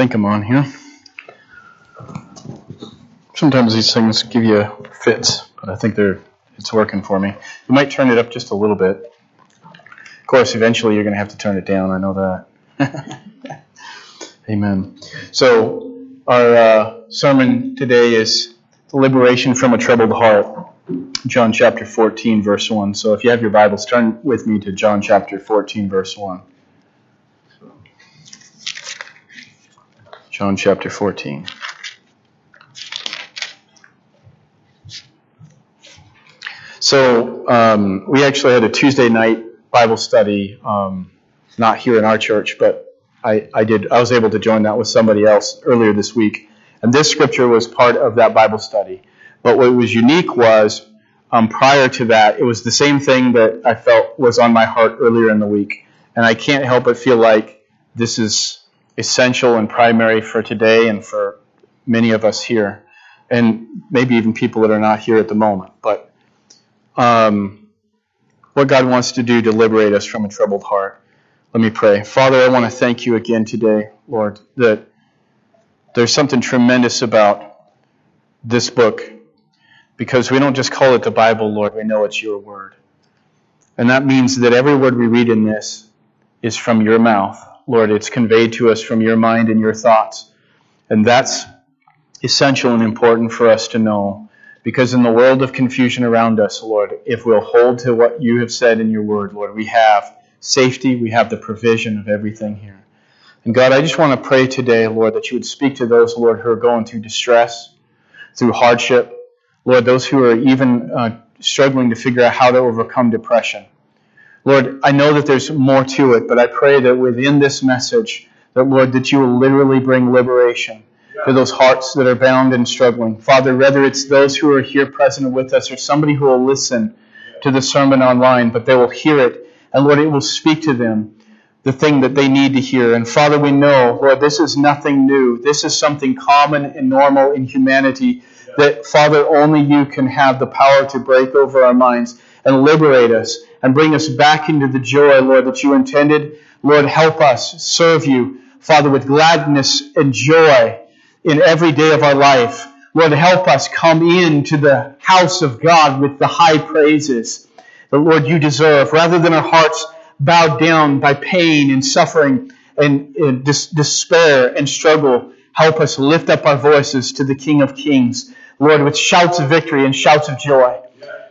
think I'm on here. Sometimes these things give you fits, but I think they're it's working for me. You might turn it up just a little bit. Of course, eventually you're going to have to turn it down. I know that. Amen. So, our uh, sermon today is liberation from a troubled heart. John chapter 14, verse 1. So, if you have your Bibles, turn with me to John chapter 14, verse 1. John chapter 14. So um, we actually had a Tuesday night Bible study, um, not here in our church, but I, I did. I was able to join that with somebody else earlier this week, and this scripture was part of that Bible study. But what was unique was um, prior to that, it was the same thing that I felt was on my heart earlier in the week, and I can't help but feel like this is essential and primary for today and for many of us here, and maybe even people that are not here at the moment. But um, what God wants to do to liberate us from a troubled heart. Let me pray. Father, I want to thank you again today, Lord, that there's something tremendous about this book because we don't just call it the Bible, Lord, we know it's your word. And that means that every word we read in this is from your mouth. Lord, it's conveyed to us from your mind and your thoughts. And that's essential and important for us to know. Because in the world of confusion around us, Lord, if we'll hold to what you have said in your word, Lord, we have safety, we have the provision of everything here. And God, I just want to pray today, Lord, that you would speak to those, Lord, who are going through distress, through hardship, Lord, those who are even uh, struggling to figure out how to overcome depression. Lord, I know that there's more to it, but I pray that within this message, that Lord, that you will literally bring liberation to those hearts that are bound and struggling. Father, whether it's those who are here present with us or somebody who will listen to the sermon online, but they will hear it, and Lord, it will speak to them the thing that they need to hear. And Father, we know, Lord, this is nothing new. This is something common and normal in humanity that, Father, only you can have the power to break over our minds and liberate us and bring us back into the joy, Lord, that you intended. Lord, help us serve you, Father, with gladness and joy in every day of our life. Lord, help us come into the house of God with the high praises that, Lord, you deserve, rather than our hearts bowed down by pain and suffering and, and dis- despair and struggle. Help us lift up our voices to the King of Kings, Lord, with shouts of victory and shouts of joy.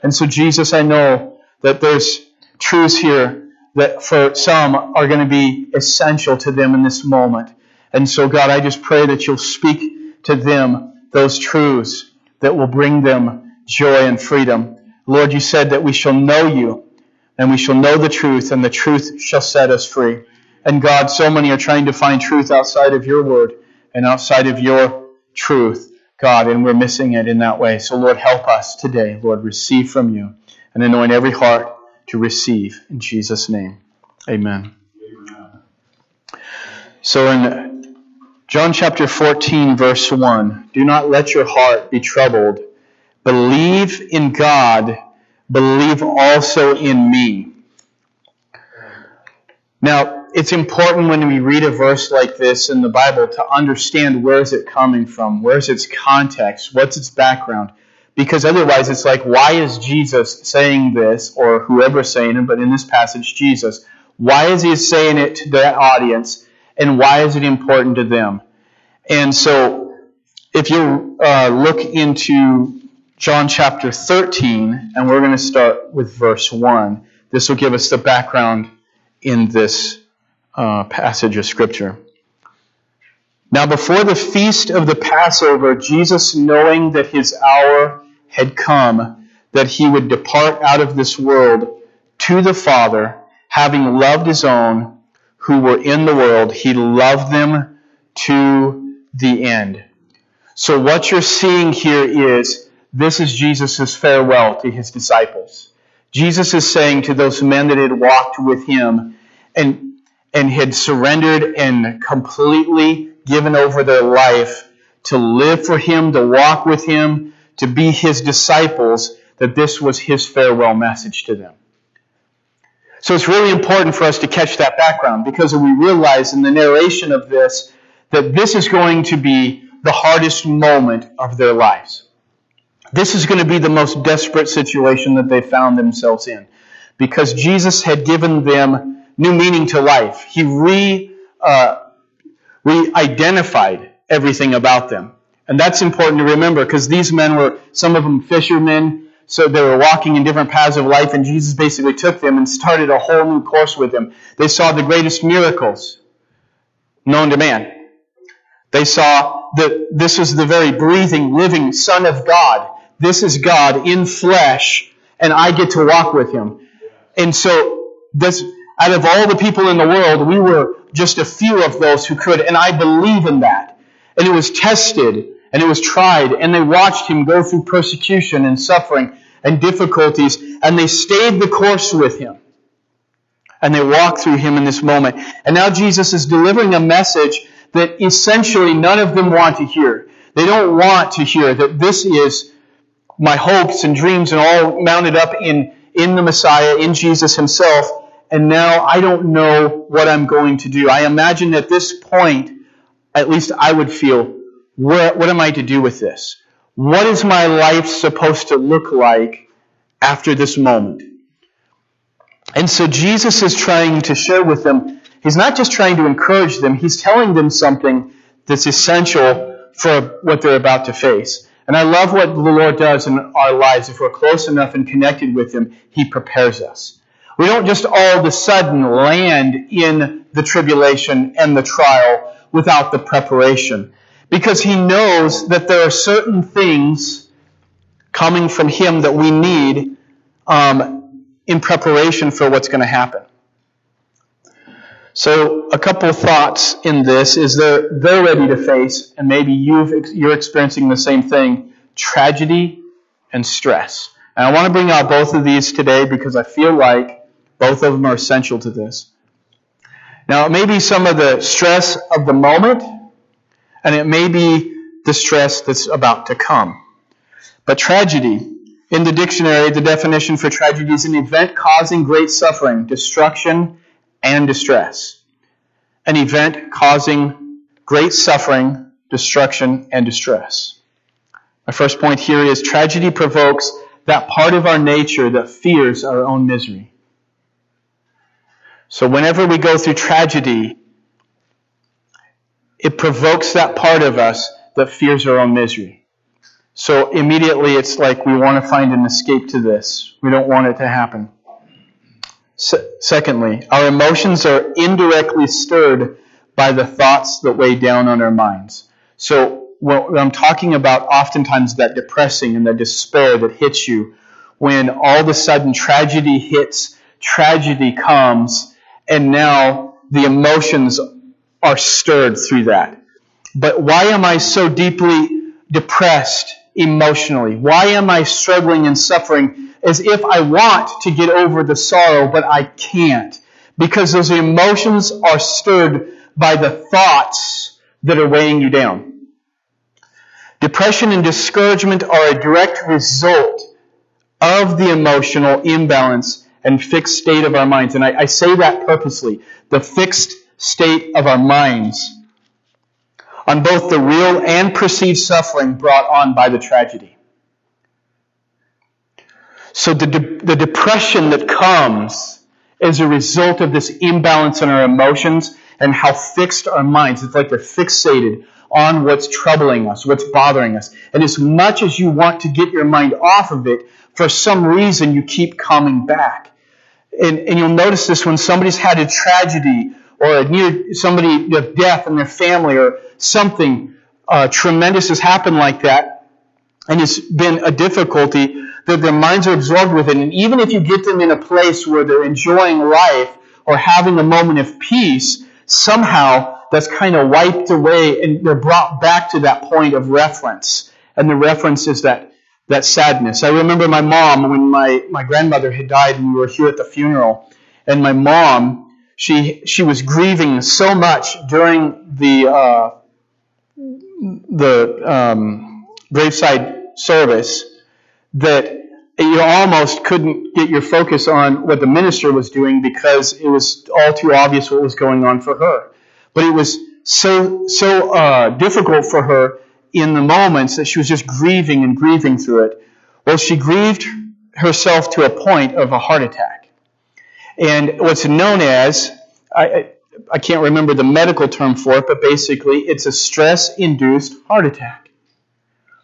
And so, Jesus, I know that there's truths here that for some are going to be essential to them in this moment. And so, God, I just pray that you'll speak to them those truths that will bring them joy and freedom. Lord, you said that we shall know you and we shall know the truth, and the truth shall set us free. And God, so many are trying to find truth outside of your word and outside of your truth, God, and we're missing it in that way. So, Lord, help us today, Lord, receive from you and anoint every heart to receive. In Jesus' name, amen. So in John chapter 14, verse 1, do not let your heart be troubled. Believe in God, believe also in me. Now, it's important when we read a verse like this in the Bible to understand where is it coming from, where's its context, what's its background. Because otherwise, it's like, why is Jesus saying this, or whoever's saying it, but in this passage, Jesus, why is he saying it to that audience, and why is it important to them? And so, if you uh, look into John chapter 13, and we're going to start with verse 1, this will give us the background in this uh, passage of Scripture. Now, before the feast of the Passover, Jesus, knowing that his hour had come that he would depart out of this world to the Father, having loved his own who were in the world, he loved them to the end. So what you're seeing here is this is Jesus' farewell to his disciples. Jesus is saying to those men that had walked with him and, and had surrendered and completely given over their life to live for him, to walk with him, to be his disciples, that this was his farewell message to them. So it's really important for us to catch that background because we realize in the narration of this that this is going to be the hardest moment of their lives. This is going to be the most desperate situation that they found themselves in because Jesus had given them new meaning to life. He re, uh, re-identified everything about them. And that's important to remember because these men were, some of them fishermen, so they were walking in different paths of life, and Jesus basically took them and started a whole new course with them. They saw the greatest miracles known to man. They saw that this is the very breathing, living Son of God. This is God in flesh, and I get to walk with Him. And so, this, out of all the people in the world, we were just a few of those who could, and I believe in that. And it was tested, and it was tried, and they watched Him go through persecution and suffering and difficulties, and they stayed the course with Him. And they walked through Him in this moment. And now Jesus is delivering a message that essentially none of them want to hear. They don't want to hear that this is my hopes and dreams and all mounted up in, in the Messiah, in Jesus himself, and now I don't know what I'm going to do. I imagine at this point, at least I would feel, what, what am I to do with this? What is my life supposed to look like after this moment? And so Jesus is trying to share with them He's not just trying to encourage them, he's telling them something that's essential for what they're about to face. And I love what the Lord does in our lives. If we're close enough and connected with Him, He prepares us. We don't just all of a sudden land in the tribulation and the trial without the preparation. Because He knows that there are certain things coming from Him that we need um, in preparation for what's going to happen. So a couple of thoughts in this is they're, they're ready to face, and maybe you've, you're experiencing the same thing, tragedy and stress. And I want to bring out both of these today because I feel like both of them are essential to this. Now, maybe some of the stress of the moment, and it may be the stress that's about to come. But tragedy, in the dictionary, the definition for tragedy is an event causing great suffering, destruction, and distress. An event causing great suffering, destruction, and distress. My first point here is tragedy provokes that part of our nature that fears our own misery. So whenever we go through tragedy, it provokes that part of us that fears our own misery. So immediately it's like we want to find an escape to this. We don't want it to happen. Secondly, our emotions are indirectly stirred by the thoughts that weigh down on our minds. So, what I'm talking about oftentimes that depressing and the despair that hits you when all of a sudden tragedy hits, tragedy comes, and now the emotions are stirred through that. But why am I so deeply depressed emotionally? Why am I struggling and suffering as if I want to get over the sorrow, but I can't. Because those emotions are stirred by the thoughts that are weighing you down. Depression and discouragement are a direct result of the emotional imbalance and fixed state of our minds. And I, I say that purposely. The fixed state of our minds on both the real and perceived suffering brought on by the tragedy. So the, de- the depression that comes as a result of this imbalance in our emotions and how fixed our minds, it's like they're fixated on what's troubling us, what's bothering us. And as much as you want to get your mind off of it, for some reason you keep coming back. And, and you'll notice this when somebody's had a tragedy or near somebody of death in their family or something uh, tremendous has happened like that, and it's been a difficulty that their minds are absorbed with it. And even if you get them in a place where they're enjoying life or having a moment of peace, somehow that's kind of wiped away and they're brought back to that point of reference. And the reference is that, that sadness. I remember my mom when my, my grandmother had died and we were here at the funeral. And my mom, she, she was grieving so much during the, uh, the um, graveside service that you almost couldn't get your focus on what the minister was doing because it was all too obvious what was going on for her. But it was so so uh, difficult for her in the moments that she was just grieving and grieving through it. Well, she grieved herself to a point of a heart attack. And what's known as, I, I can't remember the medical term for it, but basically it's a stress induced heart attack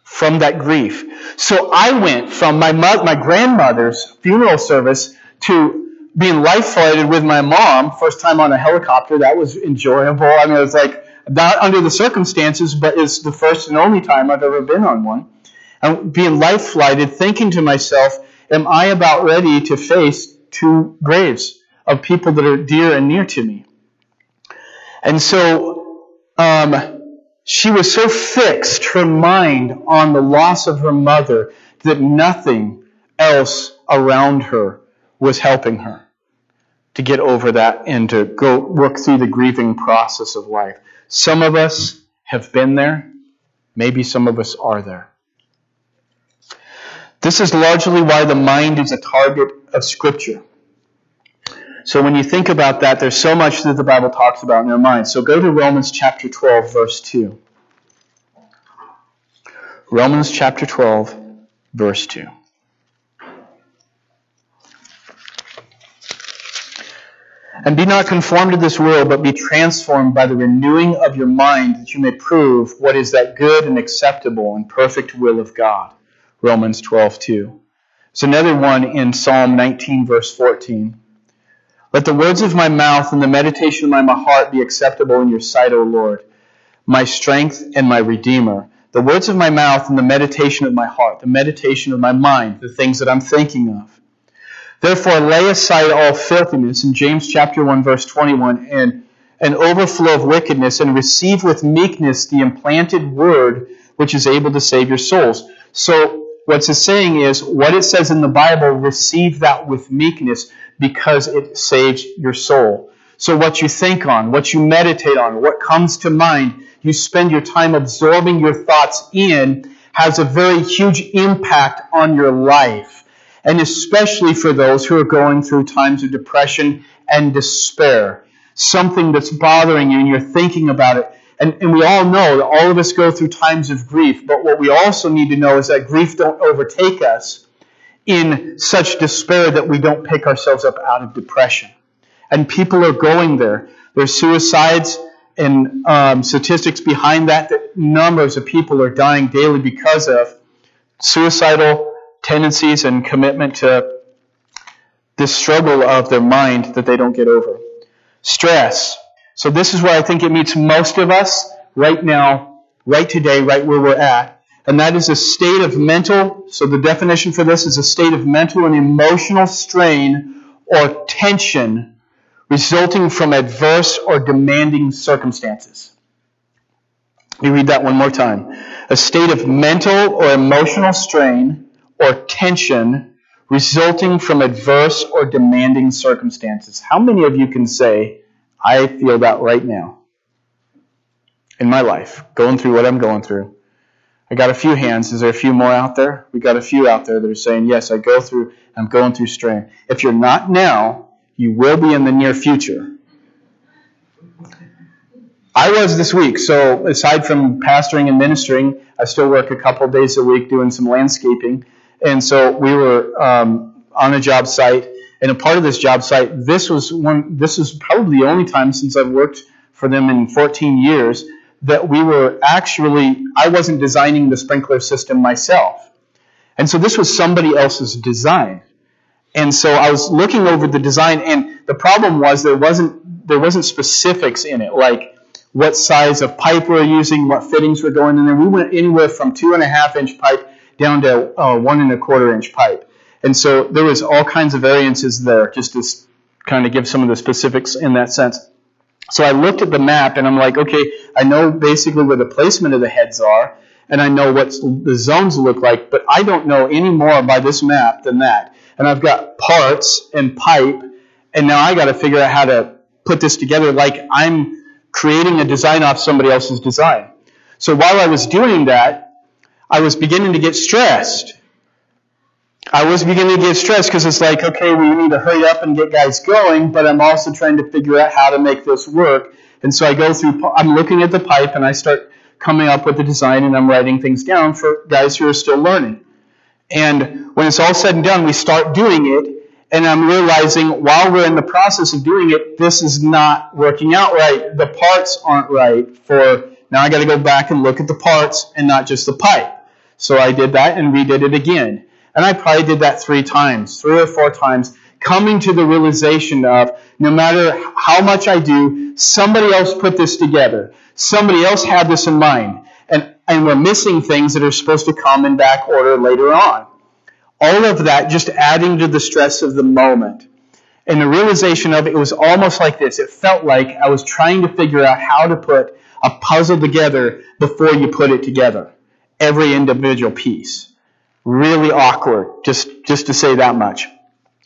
from that grief. So I went from my, my grandmother's funeral service to being life flighted with my mom, first time on a helicopter. That was enjoyable. I mean, it was like, not under the circumstances, but it's the first and only time I've ever been on one. And being life flighted, thinking to myself, am I about ready to face two graves of people that are dear and near to me? And so um, she was so fixed, her mind, on the loss of her mother that nothing else around her was helping her to get over that and to go work through the grieving process of life. Some of us have been there. Maybe some of us are there. This is largely why the mind is a target of Scripture. So when you think about that, there's so much that the Bible talks about in our mind. So go to Romans chapter 12, verse 2. Romans chapter 12, verse 2. And be not conformed to this world, but be transformed by the renewing of your mind, that you may prove what is that good and acceptable and perfect will of God. Romans 12, 2. There's another one in Psalm 19, verse 14. Let the words of my mouth and the meditation of my heart be acceptable in your sight, O Lord, my strength and my redeemer. The words of my mouth and the meditation of my heart, the meditation of my mind, the things that I'm thinking of. Therefore, lay aside all filthiness in James chapter 1, verse 21, and an overflow of wickedness, and receive with meekness the implanted word which is able to save your souls. So, what it's saying is, what it says in the Bible, receive that with meekness because it saves your soul. So, what you think on, what you meditate on, what comes to mind, you spend your time absorbing your thoughts in, has a very huge impact on your life and especially for those who are going through times of depression and despair. Something that's bothering you and you're thinking about it. And, and we all know that all of us go through times of grief, but what we also need to know is that grief don't overtake us in such despair that we don't pick ourselves up out of depression. And people are going there. There's suicides and um, statistics behind that that numbers of people are dying daily because of suicidal tendencies and commitment to this struggle of their mind that they don't get over. Stress. So this is where I think it meets most of us right now, right today, right where we're at. And that is a state of mental, so the definition for this is a state of mental and emotional strain or tension resulting from adverse or demanding circumstances. Let me read that one more time. A state of mental or emotional strain or tension resulting from adverse or demanding circumstances. How many of you can say, I feel that right now in my life, going through what I'm going through? I got a few hands. Is there a few more out there? We got a few out there that are saying, Yes, I go through, I'm going through strain. If you're not now, you will be in the near future. I was this week. So, aside from pastoring and ministering, I still work a couple days a week doing some landscaping. And so we were um, on a job site, and a part of this job site, this was one. This is probably the only time since I've worked for them in 14 years that we were actually. I wasn't designing the sprinkler system myself, and so this was somebody else's design. And so I was looking over the design, and the problem was there wasn't there wasn't specifics in it, like what size of pipe we are using, what fittings were going in there. We went anywhere from two and a half inch pipe down to uh, one and a quarter inch pipe. And so there was all kinds of variances there, just to kind of give some of the specifics in that sense. So I looked at the map and I'm like, okay, I know basically where the placement of the heads are, and I know what the zones look like, but I don't know any more by this map than that. And I've got parts and pipe, and now I got to figure out how to put this together like I'm creating a design off somebody else's design. So while I was doing that, I was beginning to get stressed. I was beginning to get stressed because it's like, okay, we need to hurry up and get guys going, but I'm also trying to figure out how to make this work. And so I go through, I'm looking at the pipe and I start coming up with the design and I'm writing things down for guys who are still learning. And when it's all said and done, we start doing it, and I'm realizing while we're in the process of doing it, this is not working out right. The parts aren't right for, now I got to go back and look at the parts and not just the pipe. So I did that and redid it again. And I probably did that three times, three or four times, coming to the realization of no matter how much I do, somebody else put this together. Somebody else had this in mind. And, and we're missing things that are supposed to come in back order later on. All of that just adding to the stress of the moment. And the realization of it was almost like this. It felt like I was trying to figure out how to put a puzzle together before you put it together. Every individual piece really awkward, just, just to say that much.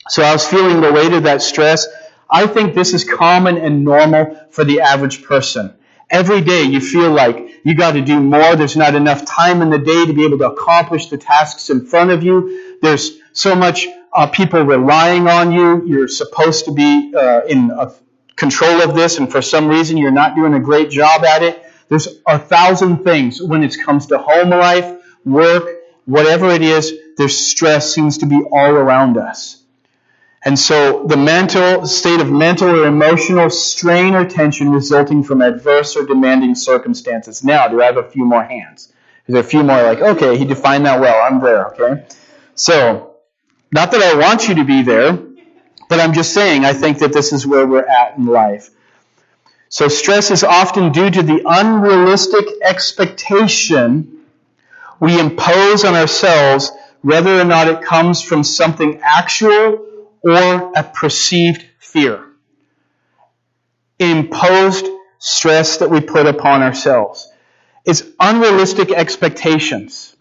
So I was feeling the weight of that stress. I think this is common and normal for the average person. Every day you feel like you got to do more. There's not enough time in the day to be able to accomplish the tasks in front of you. There's so much uh, people relying on you. You're supposed to be uh, in uh, control of this, and for some reason you're not doing a great job at it. There's a thousand things when it comes to home life, work, whatever it is, there's stress seems to be all around us. And so the mental state of mental or emotional strain or tension resulting from adverse or demanding circumstances. Now, do I have a few more hands? Is there a few more like, okay, he defined that well, I'm there, okay? So, not that I want you to be there, but I'm just saying I think that this is where we're at in life. So stress is often due to the unrealistic expectation we impose on ourselves whether or not it comes from something actual or a perceived fear. Imposed stress that we put upon ourselves. It's unrealistic expectations.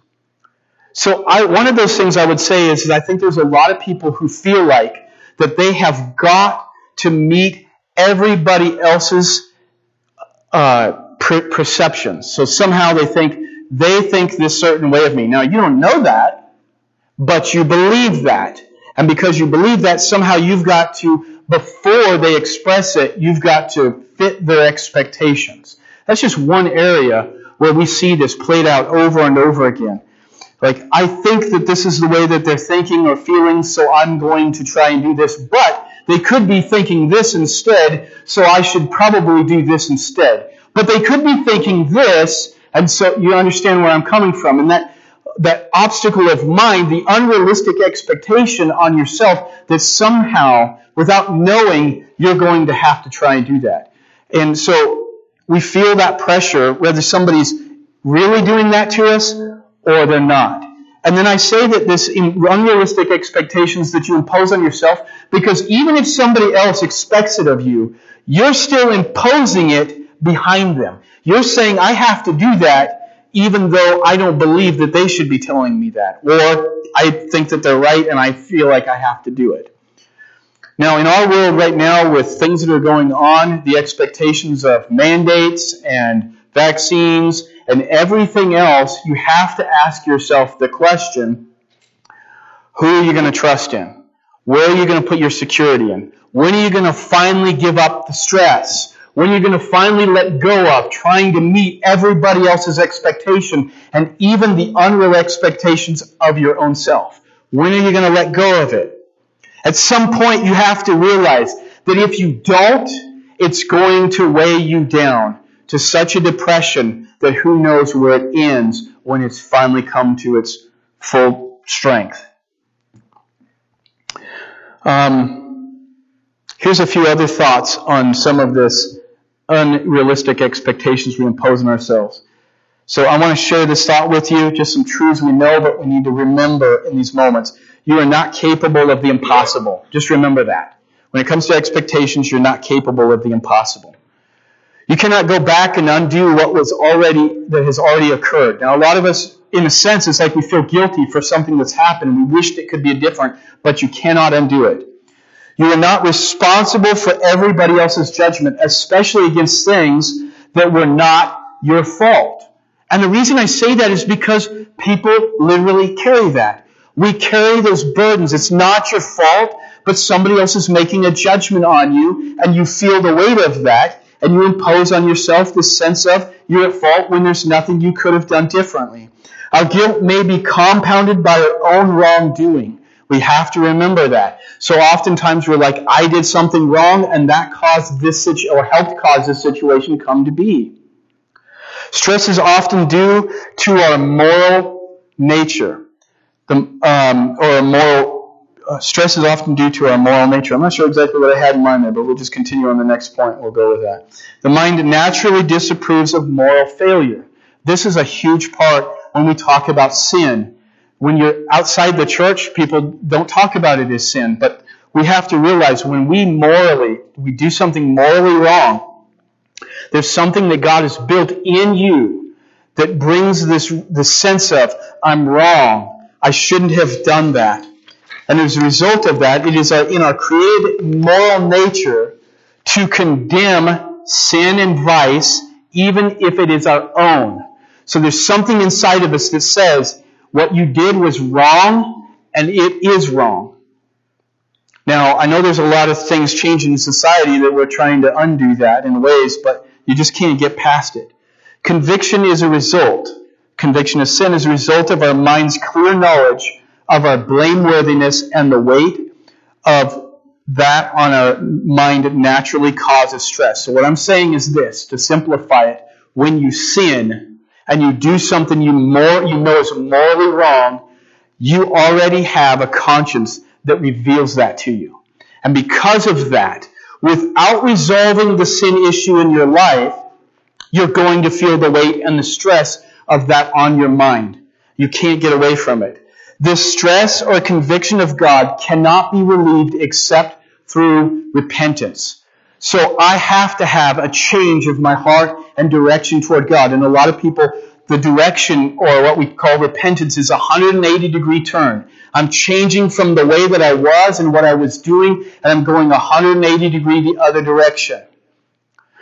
So I, one of those things I would say is, is I think there's a lot of people who feel like that they have got to meet everybody else's uh, per- perceptions. So somehow they think they think this certain way of me. Now, you don't know that, but you believe that. And because you believe that, somehow you've got to, before they express it, you've got to fit their expectations. That's just one area where we see this played out over and over again. Like, I think that this is the way that they're thinking or feeling, so I'm going to try and do this. But they could be thinking this instead, so I should probably do this instead. But they could be thinking this, and so you understand where I'm coming from. And that, that obstacle of mind, the unrealistic expectation on yourself that somehow, without knowing, you're going to have to try and do that. And so we feel that pressure, whether somebody's really doing that to us or they're not. And then I say that this unrealistic expectations that you impose on yourself, because even if somebody else expects it of you, you're still imposing it behind them. You're saying, I have to do that, even though I don't believe that they should be telling me that. Or I think that they're right and I feel like I have to do it. Now, in our world right now, with things that are going on, the expectations of mandates and vaccines and everything else, you have to ask yourself the question who are you going to trust in? Where are you going to put your security in? When are you going to finally give up the stress? When are you're going to finally let go of trying to meet everybody else's expectation and even the unreal expectations of your own self. When are you going to let go of it? At some point, you have to realize that if you don't, it's going to weigh you down to such a depression that who knows where it ends when it's finally come to its full strength. Um, here's a few other thoughts on some of this unrealistic expectations we impose on ourselves. So I want to share this thought with you, just some truths we know, but we need to remember in these moments. You are not capable of the impossible. Just remember that. When it comes to expectations, you're not capable of the impossible. You cannot go back and undo what was already, that has already occurred. Now, a lot of us, in a sense, it's like we feel guilty for something that's happened. We wished it could be different, but you cannot undo it. You are not responsible for everybody else's judgment, especially against things that were not your fault. And the reason I say that is because people literally carry that. We carry those burdens. It's not your fault, but somebody else is making a judgment on you, and you feel the weight of that, and you impose on yourself this sense of you're at fault when there's nothing you could have done differently. Our guilt may be compounded by our own wrongdoing. We have to remember that. So oftentimes we're like, I did something wrong, and that caused this situation, or helped cause this situation come to be. Stress is often due to our moral nature, the, um, or moral uh, stress is often due to our moral nature. I'm not sure exactly what I had in mind there, but we'll just continue on the next point. We'll go with that. The mind naturally disapproves of moral failure. This is a huge part when we talk about sin. When you're outside the church, people don't talk about it as sin, but we have to realize when we morally, we do something morally wrong, there's something that God has built in you that brings this, this sense of, I'm wrong. I shouldn't have done that. And as a result of that, it is in our created moral nature to condemn sin and vice, even if it is our own. So there's something inside of us that says what you did was wrong and it is wrong. Now, I know there's a lot of things changing in society that we're trying to undo that in ways, but you just can't get past it. Conviction is a result. Conviction of sin is a result of our mind's clear knowledge of our blameworthiness and the weight of that on our mind naturally causes stress. So what I'm saying is this, to simplify it, when you sin and you do something you more you know is morally wrong, you already have a conscience that reveals that to you. And because of that, without resolving the sin issue in your life, you're going to feel the weight and the stress of that on your mind. You can't get away from it. This stress or conviction of God cannot be relieved except through repentance. So I have to have a change of my heart and direction toward God. And a lot of people, the direction or what we call repentance is a 180 degree turn. I'm changing from the way that I was and what I was doing, and I'm going 180 degree the other direction.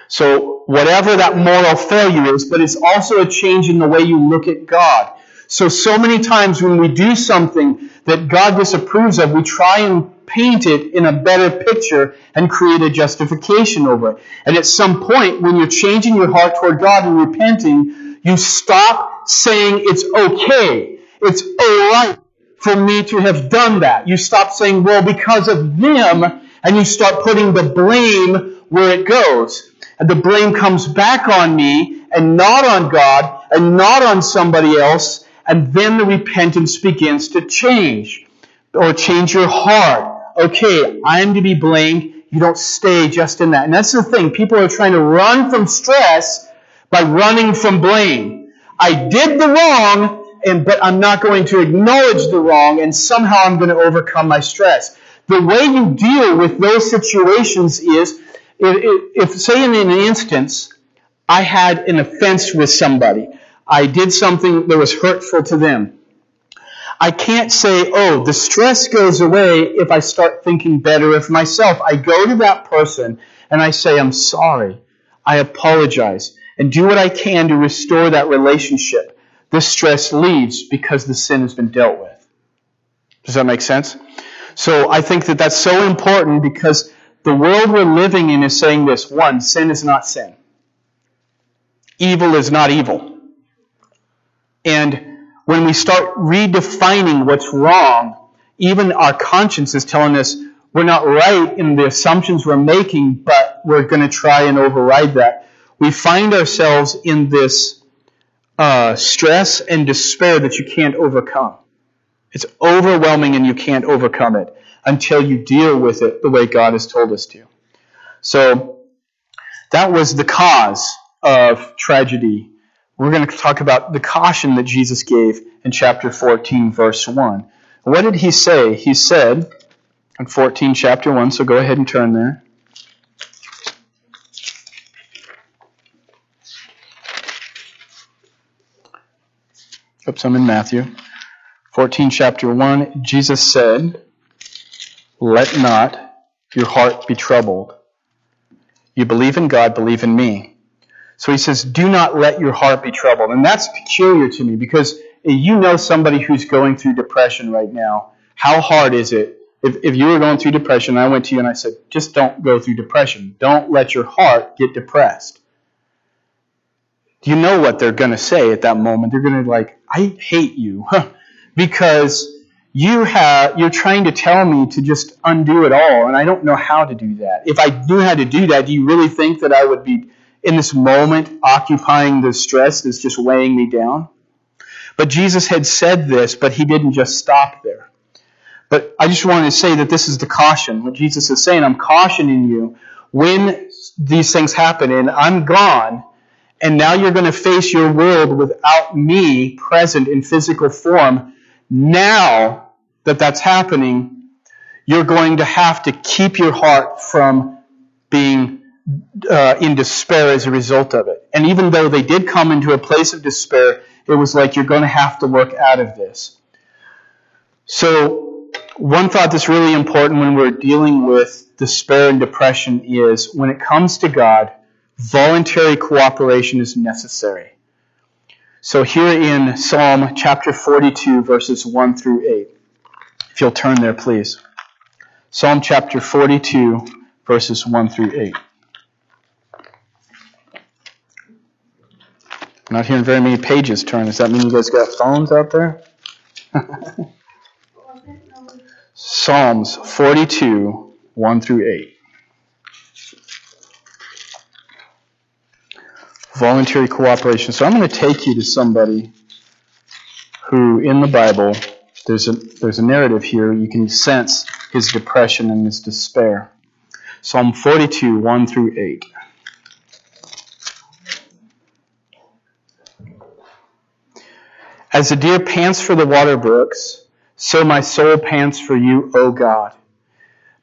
So whatever that moral failure is, but it's also a change in the way you look at God. So, so many times when we do something that God disapproves of, we try and paint it in a better picture and create a justification over it. And at some point, when you're changing your heart toward God and repenting, you stop saying it's okay. It's alright for me to have done that. You stop saying, well, because of them, and you start putting the blame where it goes. And the blame comes back on me and not on God and not on somebody else and then the repentance begins to change or change your heart. Okay, I am to be blamed. You don't stay just in that. And that's the thing. People are trying to run from stress by running from blame. I did the wrong, and, but I'm not going to acknowledge the wrong, and somehow I'm going to overcome my stress. The way you deal with those situations is, if, if say in an instance, I had an offense with somebody. I did something that was hurtful to them. I can't say, oh, the stress goes away if I start thinking better of myself. I go to that person and I say, I'm sorry. I apologize and do what I can to restore that relationship. The stress leaves because the sin has been dealt with. Does that make sense? So I think that that's so important because the world we're living in is saying this. One, sin is not sin. Evil is not evil. And when we start redefining what's wrong, even our conscience is telling us we're not right in the assumptions we're making, but we're going to try and override that. We find ourselves in this uh, stress and despair that you can't overcome. It's overwhelming and you can't overcome it until you deal with it the way God has told us to. So that was the cause of tragedy we're going to talk about the caution that Jesus gave in chapter 14, verse 1. What did he say? He said in 14, chapter 1, so go ahead and turn there. Oops, I'm in Matthew. 14, chapter 1, Jesus said, Let not your heart be troubled. You believe in God, believe in me. So he says, do not let your heart be troubled. And that's peculiar to me because you know somebody who's going through depression right now. How hard is it? If, if you were going through depression, I went to you and I said, just don't go through depression. Don't let your heart get depressed. Do you know what they're going to say at that moment? They're going to be like, I hate you because you have you're trying to tell me to just undo it all and I don't know how to do that. If I knew how to do that, do you really think that I would be in this moment occupying the stress is just weighing me down? But Jesus had said this, but he didn't just stop there. But I just wanted to say that this is the caution. What Jesus is saying, I'm cautioning you when these things happen and I'm gone, and now you're going to face your world without me present in physical form. Now that that's happening, you're going to have to keep your heart from being uh, in despair as a result of it. And even though they did come into a place of despair, it was like you're going to have to work out of this. So, one thought that's really important when we're dealing with despair and depression is when it comes to God, voluntary cooperation is necessary. So, here in Psalm chapter 42, verses 1 through 8, if you'll turn there, please. Psalm chapter 42, verses 1 through 8. I'm not hearing very many pages turn. Does that mean you guys got phones out there? Psalms 42, 1 through 8. Voluntary cooperation. So I'm going to take you to somebody who, in the Bible, there's a, there's a narrative here. You can sense his depression and his despair. Psalm 42, 1 through 8. As the deer pants for the water brooks, so my soul pants for you, O God.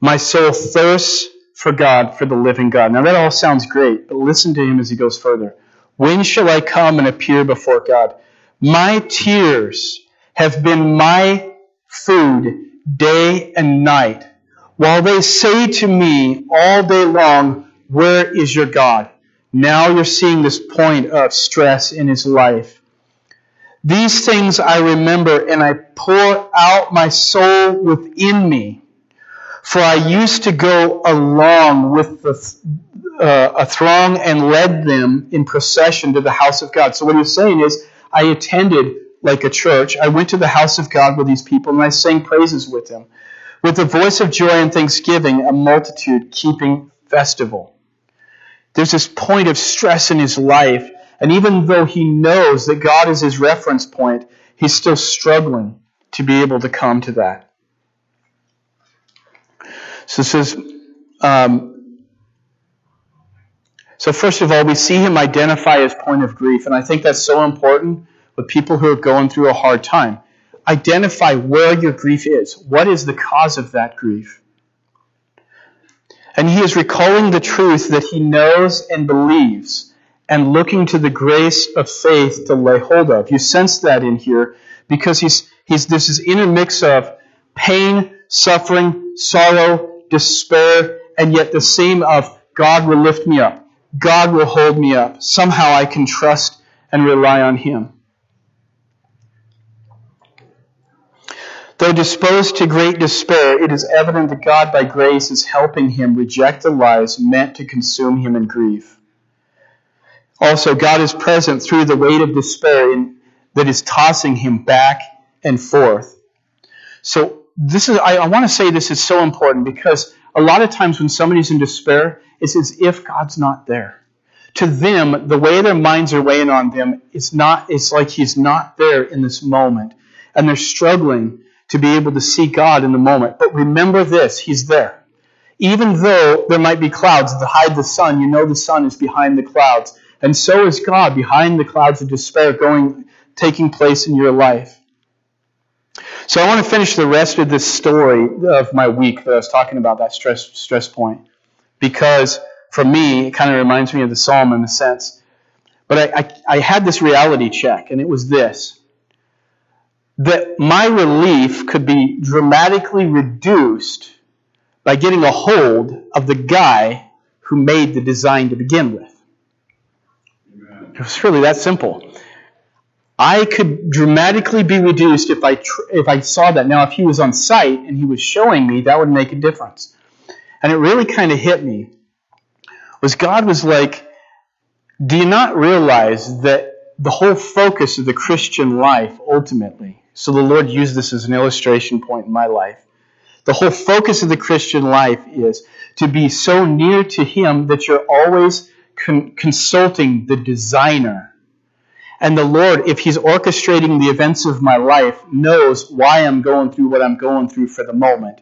My soul thirsts for God, for the living God. Now that all sounds great, but listen to him as he goes further. When shall I come and appear before God? My tears have been my food day and night, while they say to me all day long, Where is your God? Now you're seeing this point of stress in his life. These things I remember, and I pour out my soul within me. For I used to go along with the, uh, a throng and led them in procession to the house of God. So what he's saying is, I attended like a church. I went to the house of God with these people, and I sang praises with them. With a voice of joy and thanksgiving, a multitude keeping festival. There's this point of stress in his life and even though he knows that God is his reference point, he's still struggling to be able to come to that. So it says, um, so first of all, we see him identify his point of grief, and I think that's so important with people who are going through a hard time. Identify where your grief is. What is the cause of that grief? And he is recalling the truth that he knows and believes and looking to the grace of faith to lay hold of. You sense that in here because he's, he's this is intermix of pain, suffering, sorrow, despair, and yet the same of God will lift me up. God will hold me up. Somehow I can trust and rely on Him. Though disposed to great despair, it is evident that God by grace is helping him reject the lies meant to consume him in grief. Also, God is present through the weight of despair that is tossing him back and forth. So, this is, I, I want to say this is so important because a lot of times when somebody's in despair, it's as if God's not there. To them, the way their minds are weighing on them, it's not, it's like He's not there in this moment. And they're struggling to be able to see God in the moment. But remember this, He's there. Even though there might be clouds that hide the sun, you know the sun is behind the clouds. And so is God behind the clouds of despair going, taking place in your life. So I want to finish the rest of this story of my week that I was talking about, that stress, stress point. Because for me, it kind of reminds me of the psalm in a sense. But I, I, I had this reality check, and it was this that my relief could be dramatically reduced by getting a hold of the guy who made the design to begin with. It was really that simple. I could dramatically be reduced if I tr- if I saw that. Now, if he was on site and he was showing me, that would make a difference. And it really kind of hit me. Was God was like, do you not realize that the whole focus of the Christian life ultimately? So the Lord used this as an illustration point in my life. The whole focus of the Christian life is to be so near to Him that you're always con- consulting the designer and the Lord, if He's orchestrating the events of my life, knows why I'm going through what I'm going through for the moment.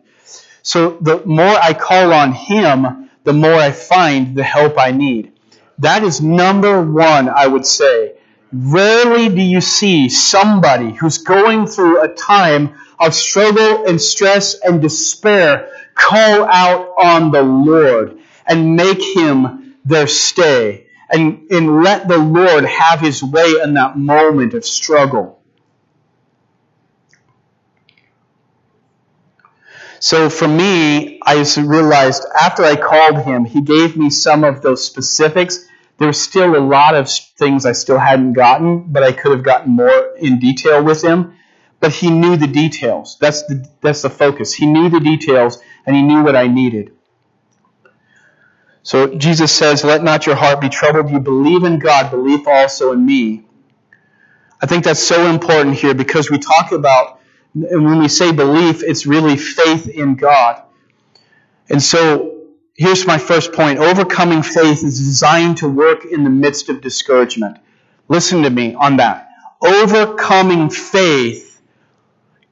So the more I call on Him, the more I find the help I need. That is number one, I would say. Rarely do you see somebody who's going through a time of struggle and stress and despair call out on the Lord and make Him their stay and, and let the Lord have his way in that moment of struggle. So for me, I realized after I called him, he gave me some of those specifics. There's still a lot of things I still hadn't gotten, but I could have gotten more in detail with him. But he knew the details. That's the, that's the focus. He knew the details, and he knew what I needed. So Jesus says, Let not your heart be troubled. You believe in God, believe also in me. I think that's so important here because we talk about, and when we say belief, it's really faith in God. And so here's my first point overcoming faith is designed to work in the midst of discouragement. Listen to me on that. Overcoming faith.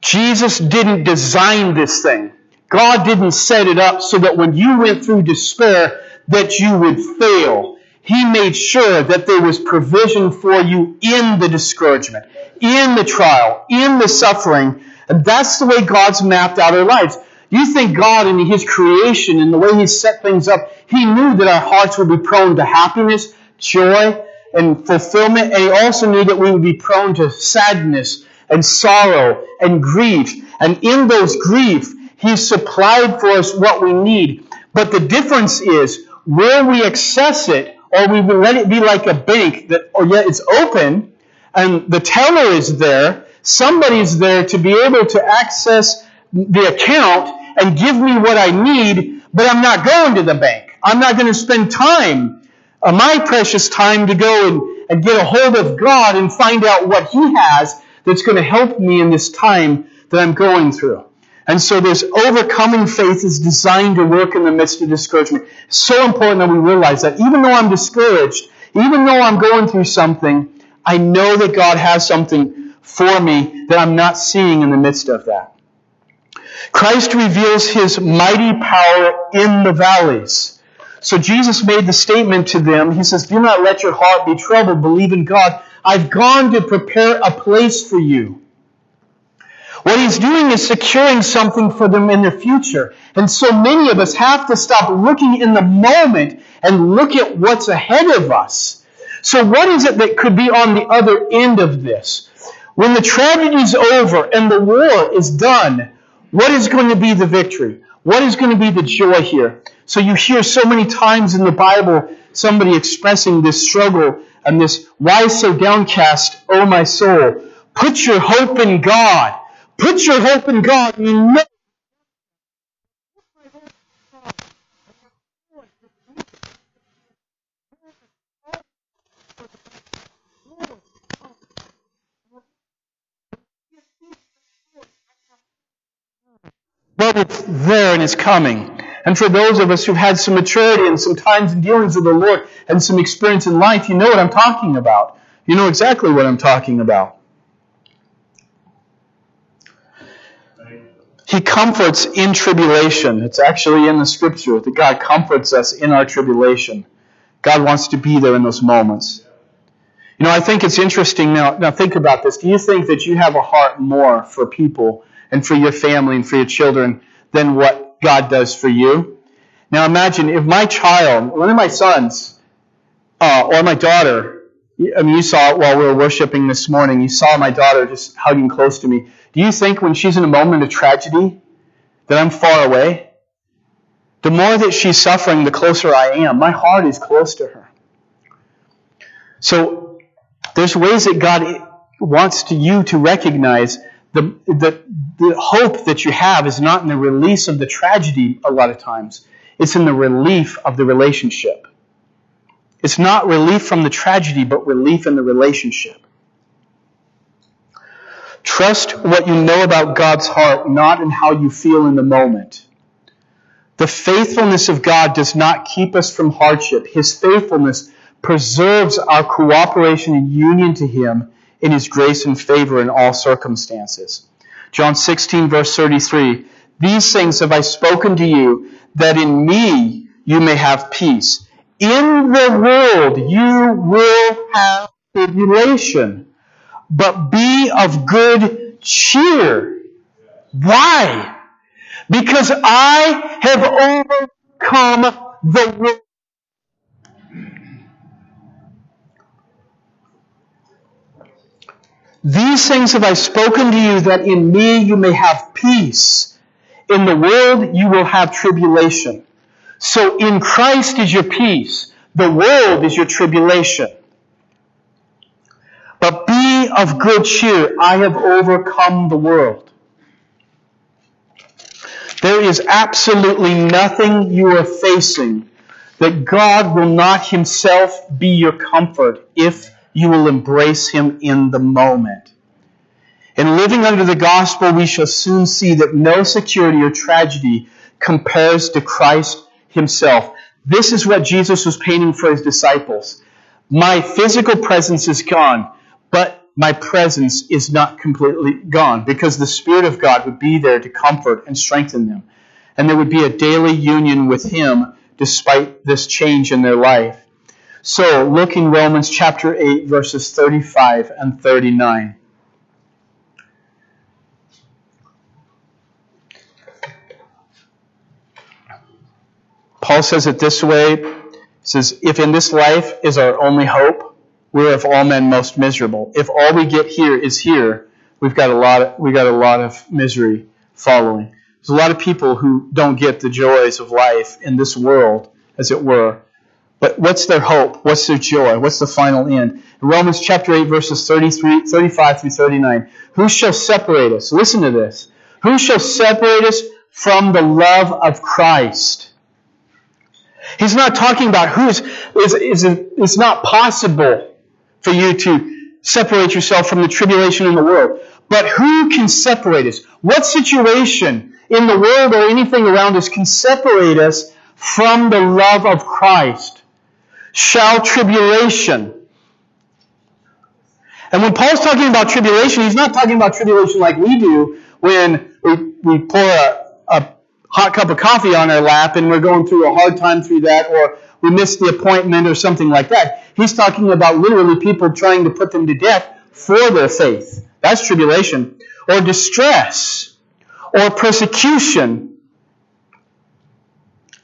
Jesus didn't design this thing. God didn't set it up so that when you went through despair, that you would fail. He made sure that there was provision for you in the discouragement, in the trial, in the suffering. And that's the way God's mapped out our lives. You think God in His creation and the way He set things up, He knew that our hearts would be prone to happiness, joy, and fulfillment. And He also knew that we would be prone to sadness and sorrow and grief. And in those grief, He supplied for us what we need. But the difference is Will we access it or we will let it be like a bank that, or yet it's open and the teller is there, somebody's there to be able to access the account and give me what I need, but I'm not going to the bank. I'm not going to spend time, uh, my precious time to go and, and get a hold of God and find out what He has that's going to help me in this time that I'm going through. And so this overcoming faith is designed to work in the midst of discouragement. So important that we realize that even though I'm discouraged, even though I'm going through something, I know that God has something for me that I'm not seeing in the midst of that. Christ reveals his mighty power in the valleys. So Jesus made the statement to them. He says, Do not let your heart be troubled. Believe in God. I've gone to prepare a place for you. What he's doing is securing something for them in their future. And so many of us have to stop looking in the moment and look at what's ahead of us. So what is it that could be on the other end of this? When the tragedy is over and the war is done, what is going to be the victory? What is going to be the joy here? So you hear so many times in the Bible somebody expressing this struggle and this, why so downcast, O my soul? Put your hope in God. Put your hope in God. You know But it's there and it's coming. And for those of us who've had some maturity and some times and dealings with the Lord and some experience in life, you know what I'm talking about. You know exactly what I'm talking about. He comforts in tribulation. It's actually in the scripture that God comforts us in our tribulation. God wants to be there in those moments. You know, I think it's interesting now. Now, think about this. Do you think that you have a heart more for people and for your family and for your children than what God does for you? Now, imagine if my child, one of my sons, uh, or my daughter, I mean, you saw it while we were worshiping this morning. You saw my daughter just hugging close to me. Do you think when she's in a moment of tragedy that I'm far away? The more that she's suffering, the closer I am. My heart is close to her. So there's ways that God wants to you to recognize the, the, the hope that you have is not in the release of the tragedy a lot of times. It's in the relief of the relationship. It's not relief from the tragedy, but relief in the relationship. Trust what you know about God's heart, not in how you feel in the moment. The faithfulness of God does not keep us from hardship. His faithfulness preserves our cooperation and union to Him in His grace and favor in all circumstances. John 16, verse 33 These things have I spoken to you, that in me you may have peace. In the world you will have tribulation, but be of good cheer. Why? Because I have overcome the world. These things have I spoken to you that in me you may have peace. In the world you will have tribulation. So in Christ is your peace. The world is your tribulation. Of good cheer. I have overcome the world. There is absolutely nothing you are facing that God will not Himself be your comfort if you will embrace Him in the moment. In living under the gospel, we shall soon see that no security or tragedy compares to Christ Himself. This is what Jesus was painting for His disciples. My physical presence is gone, but my presence is not completely gone because the Spirit of God would be there to comfort and strengthen them. And there would be a daily union with Him despite this change in their life. So look in Romans chapter 8, verses 35 and 39. Paul says it this way. He says, If in this life is our only hope, we're of all men most miserable. If all we get here is here, we've got a lot of, we got a lot of misery following. There's a lot of people who don't get the joys of life in this world, as it were, but what's their hope? What's their joy? What's the final end? In Romans chapter 8, verses 33, 35 through 39. Who shall separate us? Listen to this. Who shall separate us from the love of Christ? He's not talking about who's, is, is, it's not possible for you to separate yourself from the tribulation in the world. But who can separate us? What situation in the world or anything around us can separate us from the love of Christ? shall tribulation. And when Paul's talking about tribulation, he's not talking about tribulation like we do when we, we pour a, a hot cup of coffee on our lap and we're going through a hard time through that, or we miss the appointment or something like that. He's talking about literally people trying to put them to death for their faith. That's tribulation. Or distress, or persecution,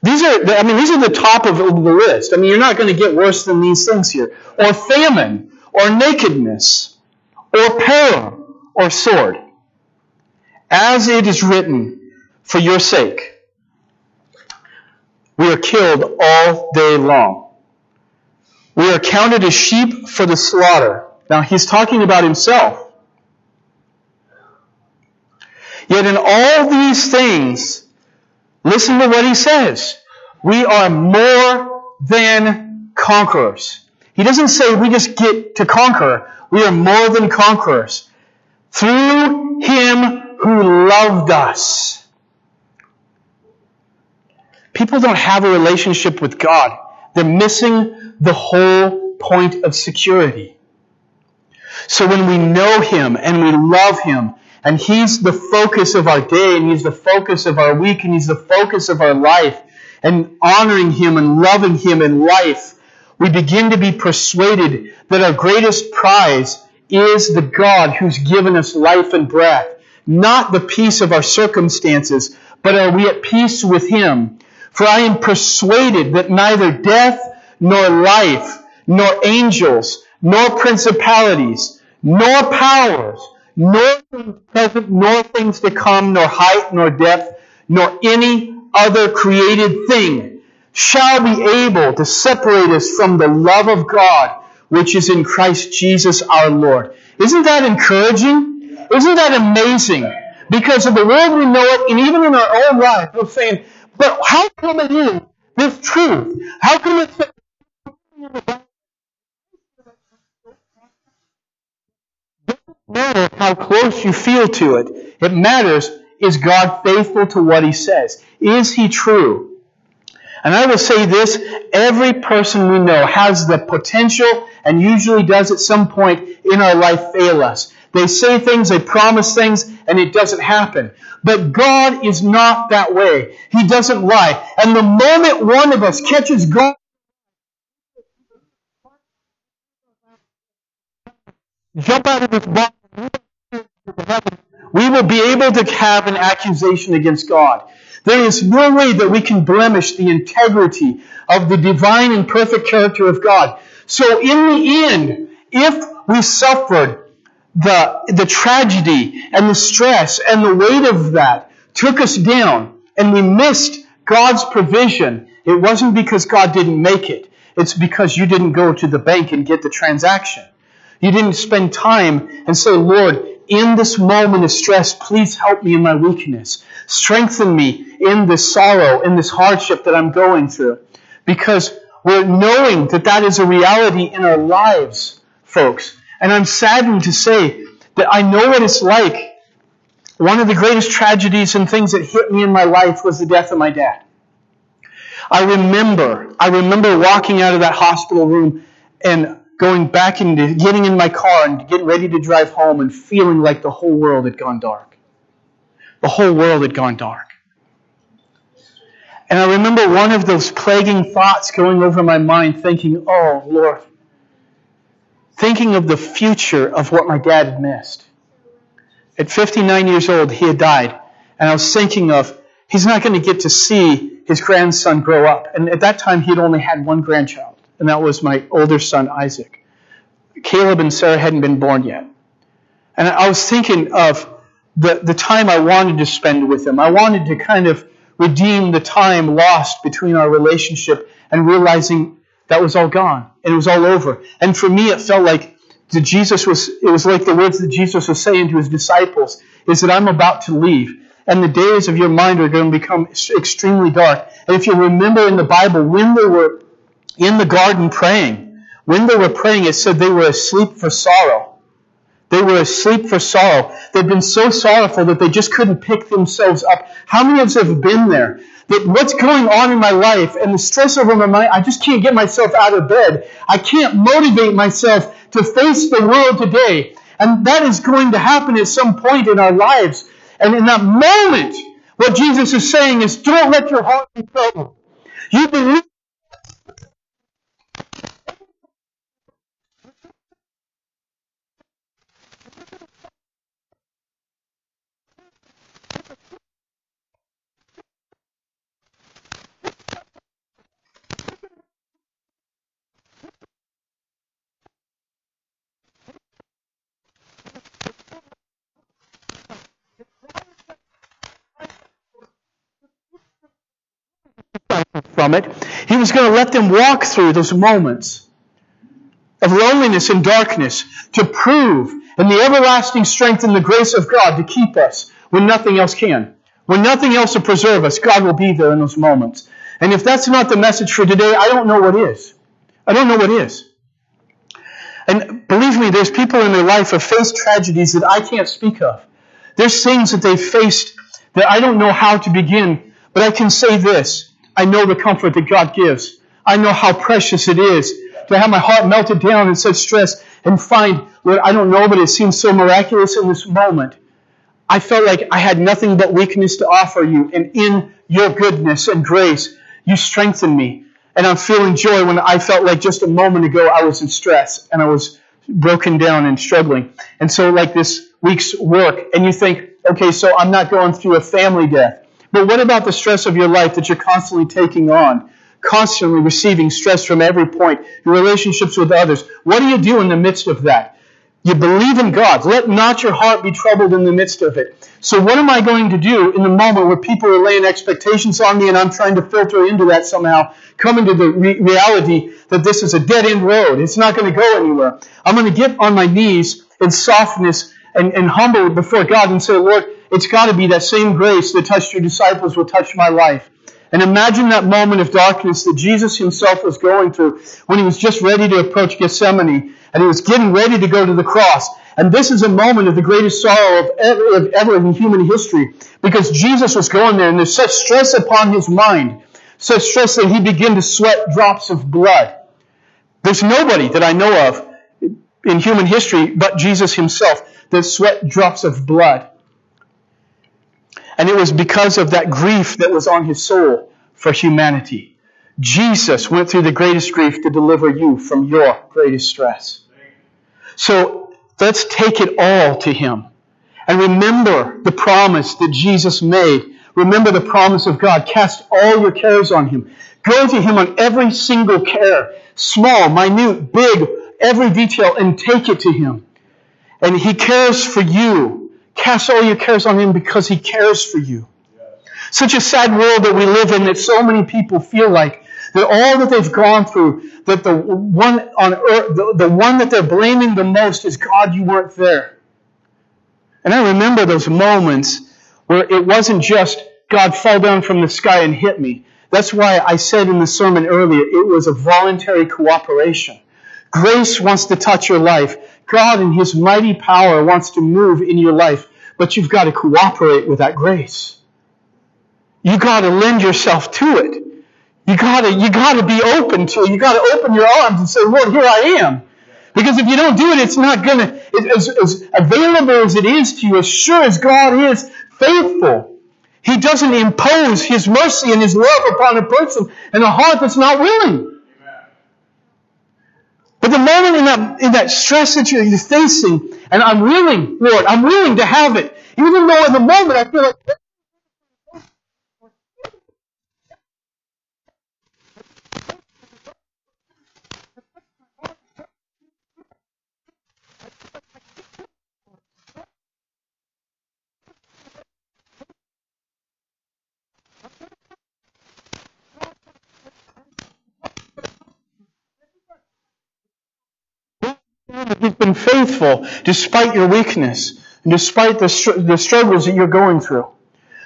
these are, I mean, these are the top of the list. I mean, you're not going to get worse than these things here. Or famine, or nakedness, or peril, or sword. As it is written, for your sake, we are killed all day long. We are counted as sheep for the slaughter. Now, he's talking about himself. Yet in all these things, Listen to what he says. We are more than conquerors. He doesn't say we just get to conquer. We are more than conquerors. Through him who loved us. People don't have a relationship with God. They're missing the whole point of security. So when we know Him and we love Him and He's the focus of our day, and He's the focus of our week, and He's the focus of our life. And honoring Him and loving Him in life, we begin to be persuaded that our greatest prize is the God who's given us life and breath, not the peace of our circumstances, but are we at peace with Him? For I am persuaded that neither death, nor life, nor angels, nor principalities, nor powers, nor things present, nor things to come, nor height, nor depth, nor any other created thing shall be able to separate us from the love of God which is in Christ Jesus our Lord. Isn't that encouraging? Isn't that amazing? Because of the world we know it, and even in our own life, we're saying, but how come it is this truth? How come it's that? It doesn't matter how close you feel to it. It matters is God faithful to what He says? Is He true? And I will say this every person we know has the potential and usually does at some point in our life fail us. They say things, they promise things, and it doesn't happen. But God is not that way. He doesn't lie. And the moment one of us catches God, jump out of this box, we will be able to have an accusation against God. There is no way that we can blemish the integrity of the divine and perfect character of God. So in the end, if we suffered the, the tragedy and the stress and the weight of that took us down and we missed God's provision, it wasn't because God didn't make it. It's because you didn't go to the bank and get the transaction. You didn't spend time and say, Lord, in this moment of stress, please help me in my weakness. Strengthen me in this sorrow, in this hardship that I'm going through. Because we're knowing that that is a reality in our lives, folks. And I'm saddened to say that I know what it's like. One of the greatest tragedies and things that hit me in my life was the death of my dad. I remember, I remember walking out of that hospital room and going back into getting in my car and getting ready to drive home and feeling like the whole world had gone dark. The whole world had gone dark. And I remember one of those plaguing thoughts going over my mind, thinking, oh, Lord, thinking of the future of what my dad had missed. At 59 years old, he had died. And I was thinking of, he's not going to get to see his grandson grow up. And at that time, he had only had one grandchild and that was my older son Isaac. Caleb and Sarah hadn't been born yet. And I was thinking of the, the time I wanted to spend with them. I wanted to kind of redeem the time lost between our relationship and realizing that was all gone and it was all over. And for me, it felt like the Jesus was, it was like the words that Jesus was saying to his disciples is that I'm about to leave and the days of your mind are going to become extremely dark. And if you remember in the Bible, when they were in the garden praying. When they were praying, it said they were asleep for sorrow. They were asleep for sorrow. They'd been so sorrowful that they just couldn't pick themselves up. How many of us have been there? That what's going on in my life and the stress over my mind, I just can't get myself out of bed. I can't motivate myself to face the world today. And that is going to happen at some point in our lives. And in that moment, what Jesus is saying is, don't let your heart be troubled. You believe from it. He was going to let them walk through those moments of loneliness and darkness to prove in the everlasting strength and the grace of God to keep us when nothing else can. When nothing else will preserve us, God will be there in those moments. And if that's not the message for today, I don't know what is. I don't know what is. And believe me, there's people in their life who faced tragedies that I can't speak of. There's things that they've faced that I don't know how to begin, but I can say this. I know the comfort that God gives. I know how precious it is to have my heart melted down in such stress and find, Lord, I don't know, but it seems so miraculous in this moment. I felt like I had nothing but weakness to offer you, and in your goodness and grace, you strengthened me. And I'm feeling joy when I felt like just a moment ago I was in stress and I was broken down and struggling. And so, like this week's work, and you think, okay, so I'm not going through a family death. But what about the stress of your life that you're constantly taking on? Constantly receiving stress from every point, your relationships with others. What do you do in the midst of that? You believe in God. Let not your heart be troubled in the midst of it. So, what am I going to do in the moment where people are laying expectations on me and I'm trying to filter into that somehow? Come into the re- reality that this is a dead end road. It's not going to go anywhere. I'm going to get on my knees in softness and, and humble before God and say, Lord, it's got to be that same grace that touched your disciples will touch my life. And imagine that moment of darkness that Jesus himself was going through when he was just ready to approach Gethsemane and he was getting ready to go to the cross. And this is a moment of the greatest sorrow of ever, of ever in human history because Jesus was going there and there's such stress upon his mind, such stress that he began to sweat drops of blood. There's nobody that I know of in human history but Jesus himself that sweat drops of blood. And it was because of that grief that was on his soul for humanity. Jesus went through the greatest grief to deliver you from your greatest stress. So let's take it all to him. And remember the promise that Jesus made. Remember the promise of God. Cast all your cares on him. Go to him on every single care, small, minute, big, every detail, and take it to him. And he cares for you. Cast all your cares on Him because He cares for you. Such a sad world that we live in that so many people feel like that all that they've gone through, that the one on earth, the, the one that they're blaming the most is God, you weren't there. And I remember those moments where it wasn't just God fell down from the sky and hit me. That's why I said in the sermon earlier, it was a voluntary cooperation. Grace wants to touch your life. God in His mighty power wants to move in your life, but you've got to cooperate with that grace. You got to lend yourself to it. You got to you got to be open to it. You got to open your arms and say, Lord, here I am. Because if you don't do it, it's not going to, as, as available as it is to you, as sure as God is faithful, He doesn't impose His mercy and His love upon a person and a heart that's not willing. But the moment in that, in that stress that you're facing, and I'm willing, Lord, I'm willing to have it, even though in the moment I feel like He's been faithful despite your weakness and despite the, the struggles that you're going through.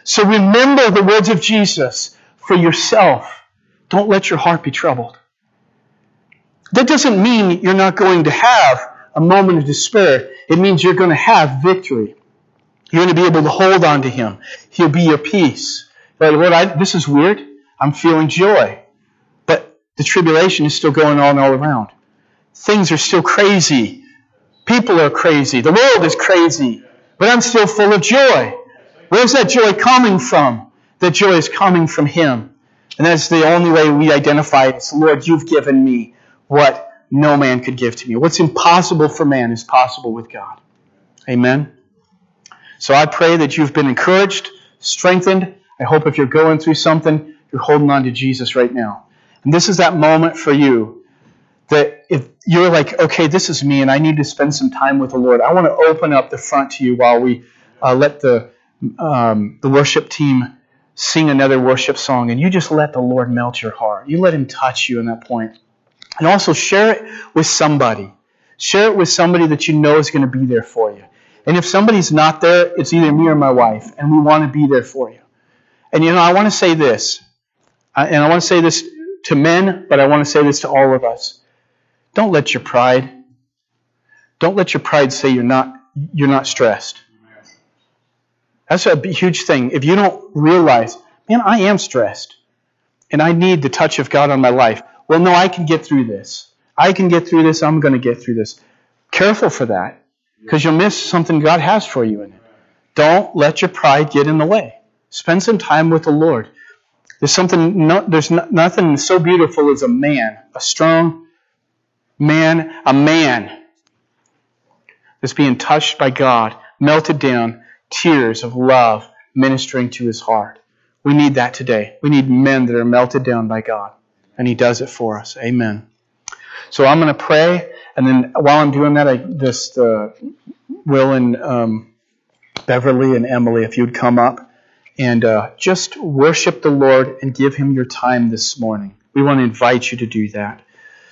So remember the words of Jesus for yourself. Don't let your heart be troubled. That doesn't mean you're not going to have a moment of despair. It means you're going to have victory. You're going to be able to hold on to Him. He'll be your peace. But Lord, I, this is weird. I'm feeling joy. But the tribulation is still going on all around. Things are still crazy. People are crazy. The world is crazy. But I'm still full of joy. Where's that joy coming from? That joy is coming from Him. And that's the only way we identify it. It's, Lord, you've given me what no man could give to me. What's impossible for man is possible with God. Amen. So I pray that you've been encouraged, strengthened. I hope if you're going through something, you're holding on to Jesus right now. And this is that moment for you that if you're like, okay, this is me and I need to spend some time with the Lord, I want to open up the front to you while we uh, let the, um, the worship team sing another worship song and you just let the Lord melt your heart. You let Him touch you in that point. And also share it with somebody. Share it with somebody that you know is going to be there for you. And if somebody's not there, it's either me or my wife, and we want to be there for you. And you know, I want to say this, and I want to say this to men, but I want to say this to all of us. Don't let your pride, don't let your pride say you're not, you're not stressed. That's a huge thing. If you don't realize, man, I am stressed and I need the touch of God on my life. Well, no, I can get through this. I can get through this. I'm going to get through this. Careful for that because you'll miss something God has for you in it. Don't let your pride get in the way. Spend some time with the Lord. There's something, no, there's no, nothing so beautiful as a man, a strong, man, a man that's being touched by God, melted down, tears of love ministering to his heart. We need that today. We need men that are melted down by God. And he does it for us. Amen. So I'm going to pray, and then while I'm doing that, I just uh, Will and um, Beverly and Emily, if you'd come up and uh, just worship the Lord and give him your time this morning. We want to invite you to do that.